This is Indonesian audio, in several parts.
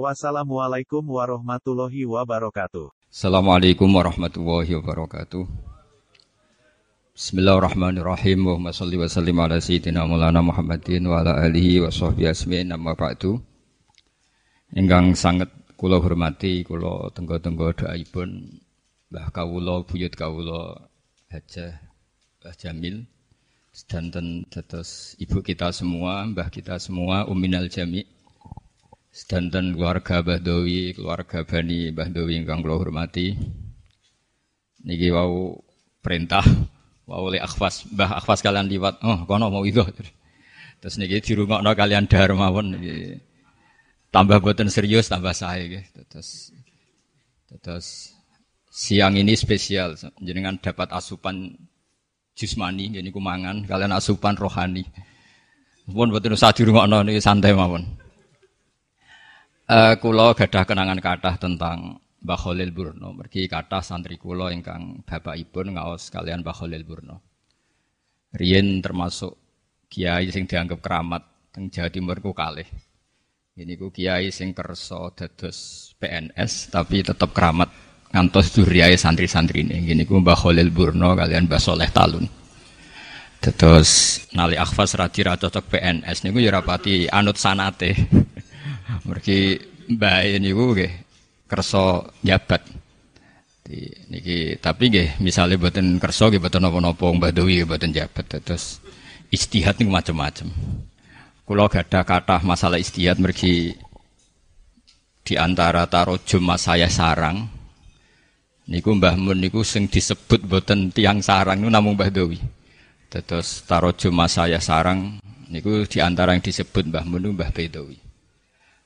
Wassalamualaikum warahmatullahi wabarakatuh. Assalamualaikum warahmatullahi wabarakatuh. Bismillahirrahmanirrahim. Wa salli wa sallim ala sayyidina Maulana Muhammadin wa ala alihi wa sahbihi asmi'in amma ba'du. Ingkang sangat kula hormati kula tenggo-tenggo doaipun Mbah kawula buyut kawula Hajah Mbah Jamil sedanten dados ibu kita semua, mbah kita semua Uminal Jami. Sedanten keluarga Mbah Dowi, keluarga Bani Mbah Dowi ingkang kula hormati. Niki wau perintah wau oleh akhwas, Mbah akhwas kalian liwat. Oh, kono mau itu. Terus niki dirungokno kalian darmawon niki. Tambah boten serius, tambah saya nggih. Terus terus siang ini spesial jenengan dapat asupan jusmani gini kumangan kalian asupan rohani pun betul usah dirungokno niki santai mawon uh, kula gadah kenangan kathah tentang Mbah Khalil Burno mergi kathah santri kula ingkang bapakipun ngaos kalian Mbah Khalil Burno riyen termasuk kiai sing dianggap keramat teng Jawa Timur ku kalih ini ku kiai sing kersa dados PNS tapi tetap keramat ngantos duriai santri-santri ini. Gini ku Mbah Khalil Burno kalian Mbah Soleh Talun. Terus nali akhfas radi ra cocok PNS niku ya rapati anut sanate. Mergi Mbah niku nggih kersa jabat. Di, niki tapi nggih misalnya buatan kersa nggih buatan napa-napa Mbah Dewi buatan jabat terus istihad niku macam-macam. Kula gadah kathah masalah istihad mergi di antara tarojum saya sarang Niku Mbah Mun niku sing disebut boten tiang sarang niku namung Mbah Dewi. Terus tarojo saya sarang niku di antara yang disebut Mbah Mun Mbah Bedowi.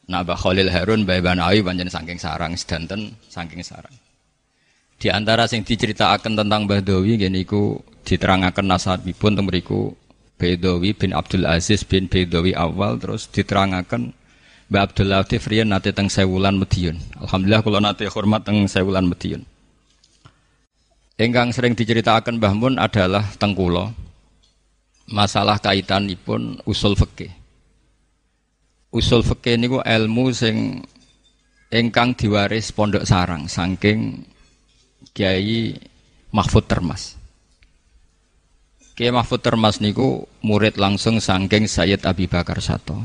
Mbah Khalil Harun Mbah Banawi panjen saking sarang sedanten saking sarang. Di antara sing diceritakan tentang Mbah Dewi niku diterangaken nasabipun teng mriku Bedowi bin Abdul Aziz bin Bedowi awal terus diterangaken Mbah Abdul Latif riyen nate teng Sewulan Medion. Alhamdulillah kula nate hormat teng Sewulan Medion. Engkang sering diceritakan Mbah Mun adalah tengkulo. Masalah kaitan pun usul fikih. Usul fikih niku ilmu sing engkang diwaris pondok sarang saking Kiai Mahfud Termas. Kiai Mahfud Termas niku murid langsung saking Sayyid Abi Bakar Sato.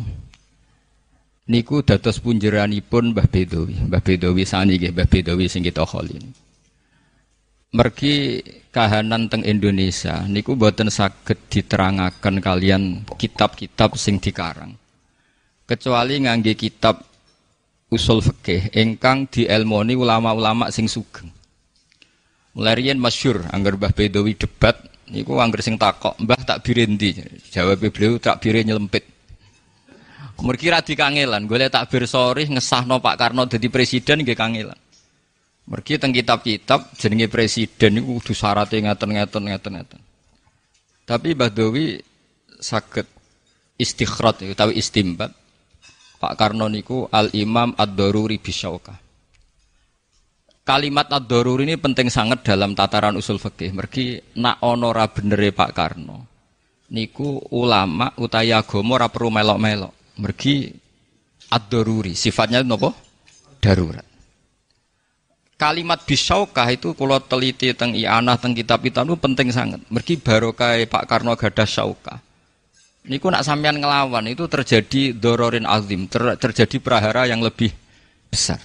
Niku dados punjeranipun Mbah Bedowi. Mbah Bedowi sani nggih Mbah Bedowi sing kita kholin mergi kahanan teng Indonesia niku boten saged diterangaken kalian kitab-kitab sing dikarang kecuali ngangge kitab usul fikih ingkang dielmoni ulama-ulama sing sugeng mulai riyen masyhur angger Mbah Bedowi debat niku angger sing takok Mbah tak birendi jawab beliau tak bire nyelempit mergi ra dikangelan golek takbir sorih ngesahno Pak Karno dadi presiden nggih kangelan Mergi teng kitab-kitab jenenge presiden itu kudu syaratnya ngaten-ngaten ngaten-ngaten. Tapi Mbah Dowi saged istikhrot utawi istimbat. Pak Karno niku Al Imam Ad-Daruri Bisyauka. Kalimat Ad-Daruri ini penting sangat dalam tataran usul fikih. Mergi nak onora benere Pak Karno. Niku ulama utaya agama ora perlu melok-melok. Mergi Ad-Daruri sifatnya nopo? Darurat kalimat bisaukah itu kalau teliti tentang ianah tentang kitab itu penting sangat. Mergi barokah Pak Karno gadah saukah. Niku nak sampean ngelawan itu terjadi dororin azim, ter, terjadi prahara yang lebih besar.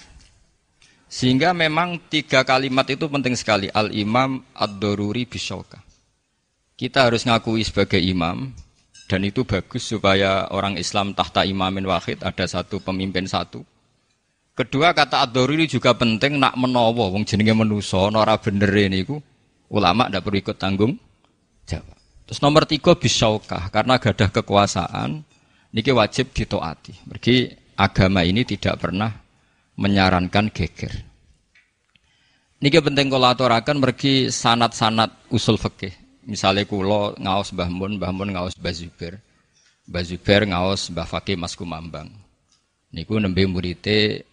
Sehingga memang tiga kalimat itu penting sekali. Al imam ad-doruri bisaukah. Kita harus ngakui sebagai imam dan itu bagus supaya orang Islam tahta imamin wahid ada satu pemimpin satu Kedua kata ad ini juga penting nak menowo wong jenenge menuso nora bener ini ku ulama ndak perlu ikut tanggung jawab. Terus nomor tiga bisaukah karena gadah kekuasaan niki wajib ditoati. Berarti agama ini tidak pernah menyarankan geger. Niki penting kula aturaken mergi sanat-sanat usul fikih. Misalnya kula ngaos Mbah Mun, Mbah Mun ngaos Mbah Zubair. Mbah Zubair ngaos Mbah Fakih Mas Kumambang. Niku nembe murite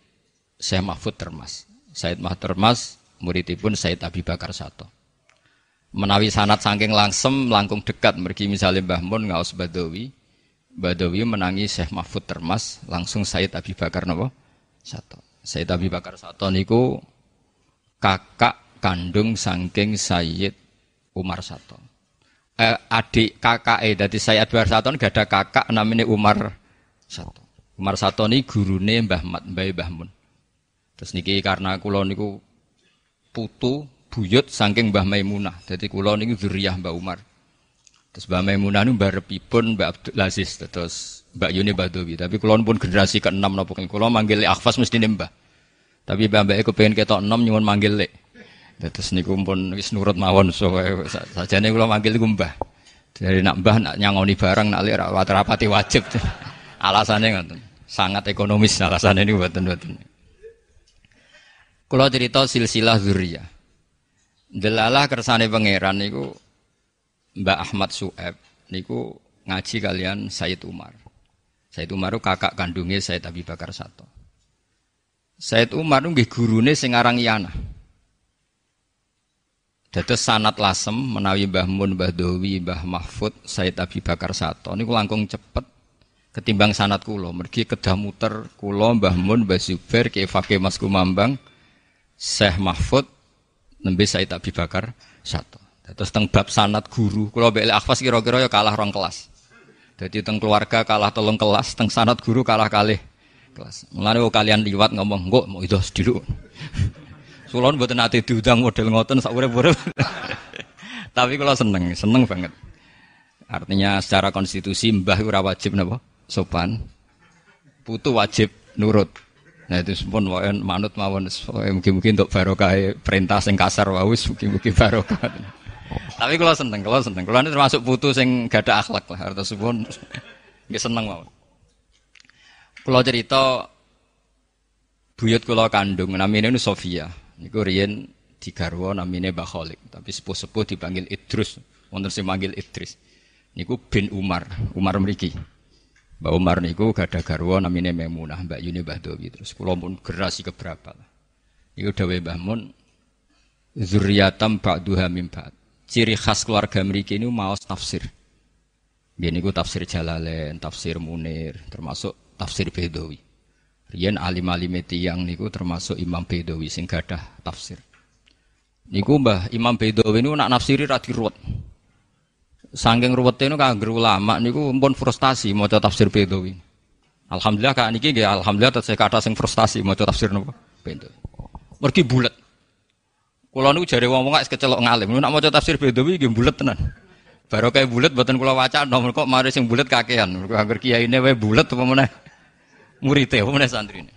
Syekh Mahfud Termas. Said Mahfud Termas muridipun Said Abi Bakar Sato. Menawi sanat saking langsem langkung dekat mergi misalnya Mbah Mun ngaos Badawi. Badawi menangi Syekh Mahfud Termas langsung Said Abi Bakar napa? Sato. Said Abi Bakar Sato niku kakak kandung saking Sayyid Umar Sato. Eh, adik kakak eh dari Sayyid Umar Sato gak ada kakak namanya Umar Sato. Umar Sato ini gurune Mbah Mat, Mbah Mbah Mun. Terus niki karena kulo niku putu buyut saking Mbah Maimunah. Jadi kulo niku zuriyah Mbah Umar. Terus Mbah Maimunah niku Mbah Repipun Mbah Abdul Aziz terus Mbak Yuni Badowi. Tapi kulo pun generasi ke-6 napa kulo manggil Akhfas mesti Mbah. Tapi mbak aku pengen ketok nom nyuwun manggil lek. Terus niku pun wis nurut mawon so sajane kula manggil iku mbah. Dari nak mbah nak nyangoni barang nak lek rapati wajib. Alasannya ngoten. Sangat ekonomis alasannya ini mboten-mboten. Kula cerita silsilah zuriyah. Delalah kersane pangeran niku Mbak Ahmad Sueb niku ngaji kalian Said Umar. Said Umar kakak kandungnya Said Abi Bakar Sato. Said Umar nggih gurune sing aran Iyana. Dados sanat lasem menawi Mbah Mun, Mbah Dowi, Mbah Mahfud, Said Abi Bakar Sato niku langkung cepet ketimbang sanat kula. Mergi kedah muter kula Mbah Mun, Mbah Zubair, Ki Fakih Mas Kumambang, Syekh Mahfud, nembe Said Abi Bakar Sato. Terus teng bab sanat guru, kula mbek akhwas kira-kira ya kalah rong kelas. Jadi teng keluarga kalah tolong kelas, teng sanat guru kalah kalih kelas. Mulane kalian liwat ngomong, "Kok mau itu dulu." Sulon mboten ate diundang model ngoten sak urip-urip. Tapi kalau seneng, seneng banget. Artinya secara konstitusi mbah ora wajib napa? Sopan. Putu wajib nurut. Nah itu pun manut mawon mungkin-mungkin untuk barokah perintah sing kasar wawus mungkin-mungkin barokah. Tapi kalau seneng, kalau seneng, kalau termasuk putu sing gak ada akhlak lah, harus pun nggak seneng mawon. Kalau cerita buyut kula kandung namanya ini Sofia. Niku riyen digarwa namine Mbah Khalid, tapi sepuh-sepuh dipanggil Idrus, wonten sing manggil Idris. Niku bin Umar, Umar mriki. Mbak Umar niku gada garwa namine Memunah, Mbak Yuni Mbah Dowi. Terus kula pun generasi keberapa lah. Niku dawuh Mbah Mun zuriyatam ba'duha min ba'd. Ciri khas keluarga mriki ini maos tafsir. Gini ku tafsir Jalalain, tafsir Munir, termasuk tafsir Bedawi. Rian alim-alim yang niku termasuk Imam Bedawi sing gadah tafsir. Niku Mbah Imam Bedawi niku nak nafsiri ra diruwet. Saking ruwete niku kanggo ulama niku pun frustasi maca tafsir Bedawi. Alhamdulillah kak niki nggih alhamdulillah saya kata sing frustasi maca tafsir napa Bedawi. Mergi bulet. Kula niku jare wong-wong kecelok ngalim, nak maca tafsir Bedawi nggih bulet tenan. Baru kayak bulat buatan kula waca nomor kok mari sing bulat kakean. Mergo anggere kiyaine wae bulat apa meneh murite apa meneh santrine.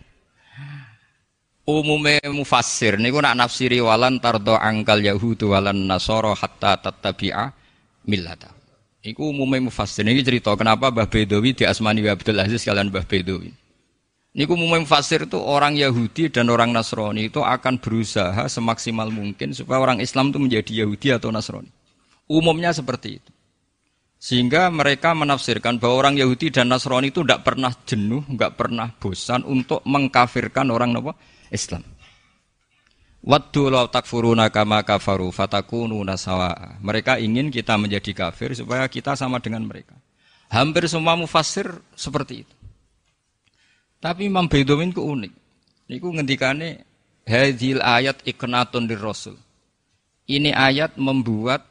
Umume mufassir niku nak nafsiri walan tardo angkal yahudu walan nasoro hatta tattabi'a millata. Iku umume mufassir niki cerita kenapa Mbah Bedowi di Asmani Abdul Aziz kalian Mbah Bedowi. Niku umume mufassir itu orang Yahudi dan orang Nasrani itu akan berusaha semaksimal mungkin supaya orang Islam itu menjadi Yahudi atau Nasrani. Umumnya seperti itu. Sehingga mereka menafsirkan bahwa orang Yahudi dan Nasrani itu tidak pernah jenuh, nggak pernah bosan untuk mengkafirkan orang Islam. Waddu law takfuruna kama kafaru fatakunu nasawa. Mereka ingin kita menjadi kafir supaya kita sama dengan mereka. Hampir semua mufassir seperti itu. Tapi Imam Bedomin ku unik. Niku ngendikane hadhil ayat iknatun dir rasul. Ini ayat membuat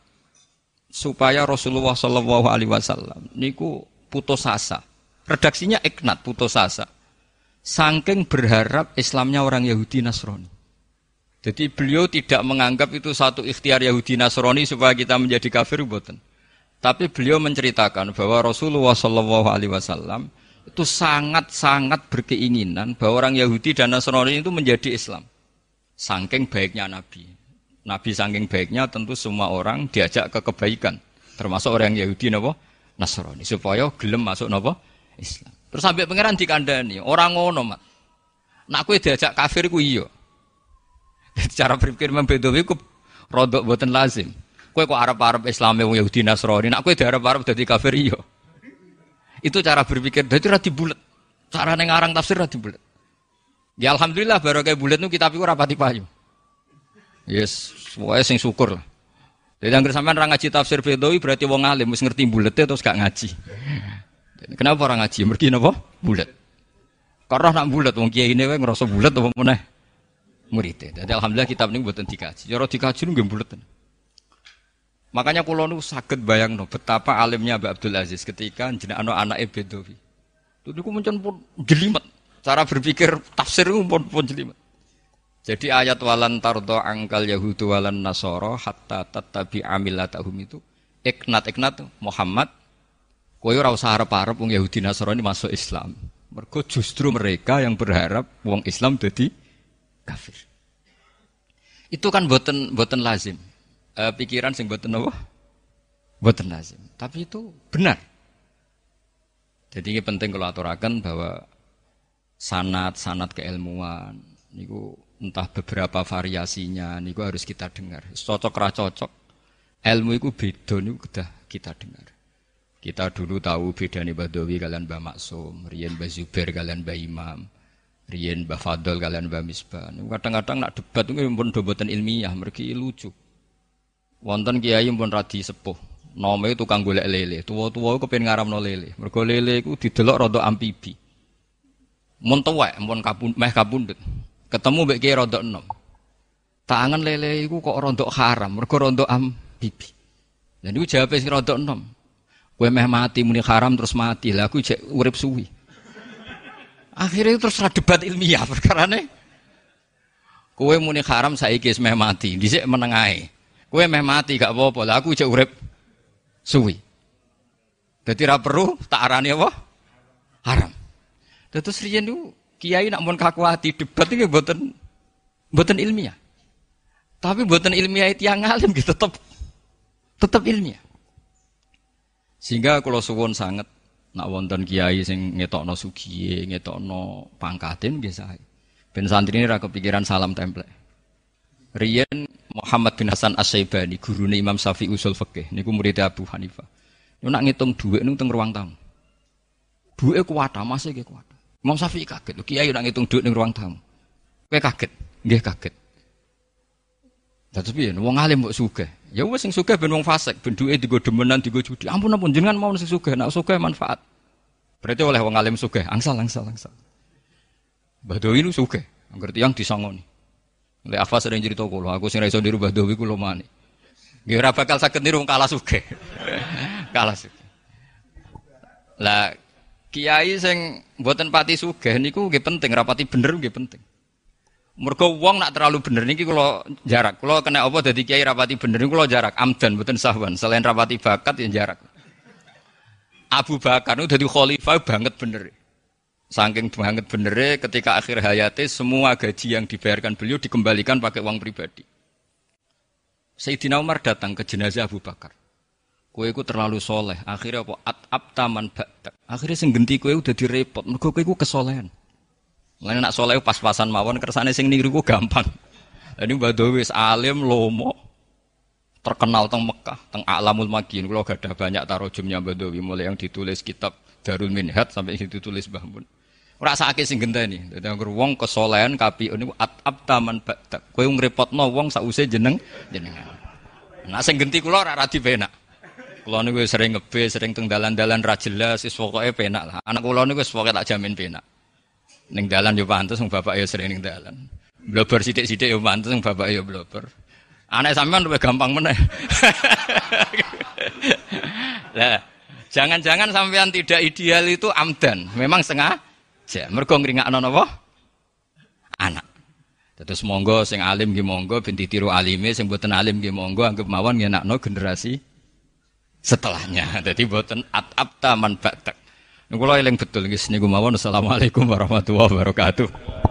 supaya Rasulullah Shallallahu Alaihi Wasallam niku putus asa. Redaksinya iknat putus asa. Saking berharap Islamnya orang Yahudi Nasrani. Jadi beliau tidak menganggap itu satu ikhtiar Yahudi Nasrani supaya kita menjadi kafir buatan. Tapi beliau menceritakan bahwa Rasulullah Shallallahu Alaihi Wasallam itu sangat-sangat berkeinginan bahwa orang Yahudi dan Nasrani itu menjadi Islam. Saking baiknya Nabi. Nabi saking baiknya tentu semua orang diajak ke kebaikan, termasuk orang Yahudi napa Nasrani supaya gelem masuk napa Islam. Terus sampai pangeran dikandani, orang ngono mat. Nak diajak kafir ku iya. Cara berpikir Imam Bedawi ku rodok boten lazim. Kue kok Arab-Arab Islam yang Yahudi Nasrani, nak kue di Arab-Arab jadi kafir iyo. Itu cara berpikir, jadi rati bulat. Cara nengarang tafsir rati bulat. Ya alhamdulillah baru kayak bulat nu kita pikir rapati payu. Yes, semuanya sing syukur lah. Jadi yang sampean orang ngaji tafsir Bedawi berarti wong alim mesti ngerti bulatnya terus gak ngaji. Kenapa orang ngaji? Mergi napa? Bulat. Karena nak bulat wong kiai ini ngerasa bulat apa meneh? Murid. Jadi alhamdulillah kitab ini buatan dikaji. Cara dikaji nggih bulat. Makanya kulo nu sakit bayang no betapa alimnya Mbak Abdul Aziz ketika jenak anak anak Bedawi. Itu niku muncul pun jelimet. Cara berpikir tafsir pun pun jelimet. Jadi ayat walan tardo angkal Yahudu walan Nasoro hatta tatabi amilatahum itu iknat iknat Muhammad koyo ora usah arep-arep wong Yahudi Nasrani masuk Islam. Mergo justru mereka yang berharap wong Islam jadi kafir. Itu kan boten boten lazim uh, pikiran sing boten apa? Boten lazim. Tapi itu benar. Jadi ini penting kalau aturakan bahwa sanat-sanat keilmuan niku entah beberapa variasinya niku harus kita dengar. Cocok ra cocok. Ilmu itu beda niku kita kita dengar. Kita dulu tahu beda nih Badawi kalian Mbah Maksum, Rian Mbah Zubair kalian Mbah Imam, Rian Mbah Fadol kalian Mbah Misbah. Kadang-kadang nak debat itu pun dobotan ilmiah, mereka lucu. Wonten kiai pun radi sepuh. Nome tukang golek lele. Tua-tua kepen ngaramno lele. Mergo lele iku didelok rada ampibi. Mun tuwek, mun kapun meh kapundhut. Ketemu mbek kiai rada enom. Tangan lele iku kok rada haram, mergo rada ampibi. Lah niku jawabe sing rada enom. Kowe meh mati muni haram terus mati. Lah aku jek urip suwi. Akhirnya terus debat ilmiah perkara nih. Kowe muni haram saiki meh mati, dhisik menengae. Kue meh mati gak apa-apa. Lah aku cek urip suwi. Dadi ra perlu tak arani apa? Haram. Terus riyen niku kiai nak mun kaku hati debat iki mboten mboten ilmiah. Tapi mboten ilmiah itu yang ngalim gitu tetep tetep ilmiah. Sehingga kalau suwon sangat nak wonten kiai sing ngetokno sugiye, ngetokno pangkatin biasa. Ben santri ini ra kepikiran salam template. Riyen Muhammad bin Hasan As-Saibani, gurune Imam usul fikih, niku murid Abu Hanifah. Niku nak ngitung dhuwit niku teng ruang tamu. Dhuwite kuwat, masih ge kuwat. Imam Syafi'i kaget, kiai nak ngitung dhuwit ning ruang tamu. Kowe kaget? Nggih kaget. Dados piye? Wong alim mbok sugih. Ya wis sing sugih ben wong fasik, ben dhuwite digo demenan, digo judi. Ampun ampun jenengan mau sing sugih, nak sugih manfaat. Berarti oleh wong alim sugih, angsal angsal angsal. Mbah Doi nu sugih, ngerti yang disangoni. Lek Afa sering cerita kula, aku sing ra iso niru Mbah kula mani. Nggih ora bakal saged niru kalah sugih. kalah sugih. Lah kiai sing mboten pati sugih niku nggih penting, rapati bener nggih penting. Mergo wong nak terlalu bener niki kula jarak. Kula kena apa dadi kiai rapati bener niku kula jarak amdan mboten sahwan. Selain rapati bakat ya jarak. Abu Bakar itu dadi khalifah banget bener. Saking banget benernya ketika akhir hayatnya semua gaji yang dibayarkan beliau dikembalikan pakai uang pribadi. Sayyidina Umar datang ke jenazah Abu Bakar. Kue ku terlalu soleh. Akhirnya apa? At taman badak. Akhirnya sing genti kue udah direpot. Mergo kue ku kesolehan. Lain nak soleh pas-pasan mawon kersane sing niru ku gampang. Ini Badawi alim lomo terkenal teng Mekah, teng Alamul Makin. Kalau gak ada banyak tarojumnya Badawi mulai yang ditulis kitab Darul Minhat sampai yang ditulis Bahmun. Ora sakit sing genteni. Anggere wong kesolehan kapi niku atap taman badak. Kowe ngrepotno wong sause jeneng jenengan. Nah sing genti kula ora radi penak. Kula niku sering ngebe, sering teng dalan-dalan ra jelas, wis lah. Anak niku wis pokoke tak jamin penak. Ning dalan yo pantes wong bapak yo sering ning dalan. Blober sithik-sithik yo pantes wong bapak yo blober. Anak sampean luwih gampang meneh. Lah, jangan-jangan sampean tidak ideal itu amdan, memang setengah Ja, mergo ngringakno napa? Anak. Terus monggo sing alim nggih monggo ben ditiru alime, sing boten alim nggih monggo anggap mawon ngenakno generasi setelahnya. Jadi boten atap taman batak. Niku eling betul nggih niku mawon. Assalamualaikum warahmatullahi wabarakatuh.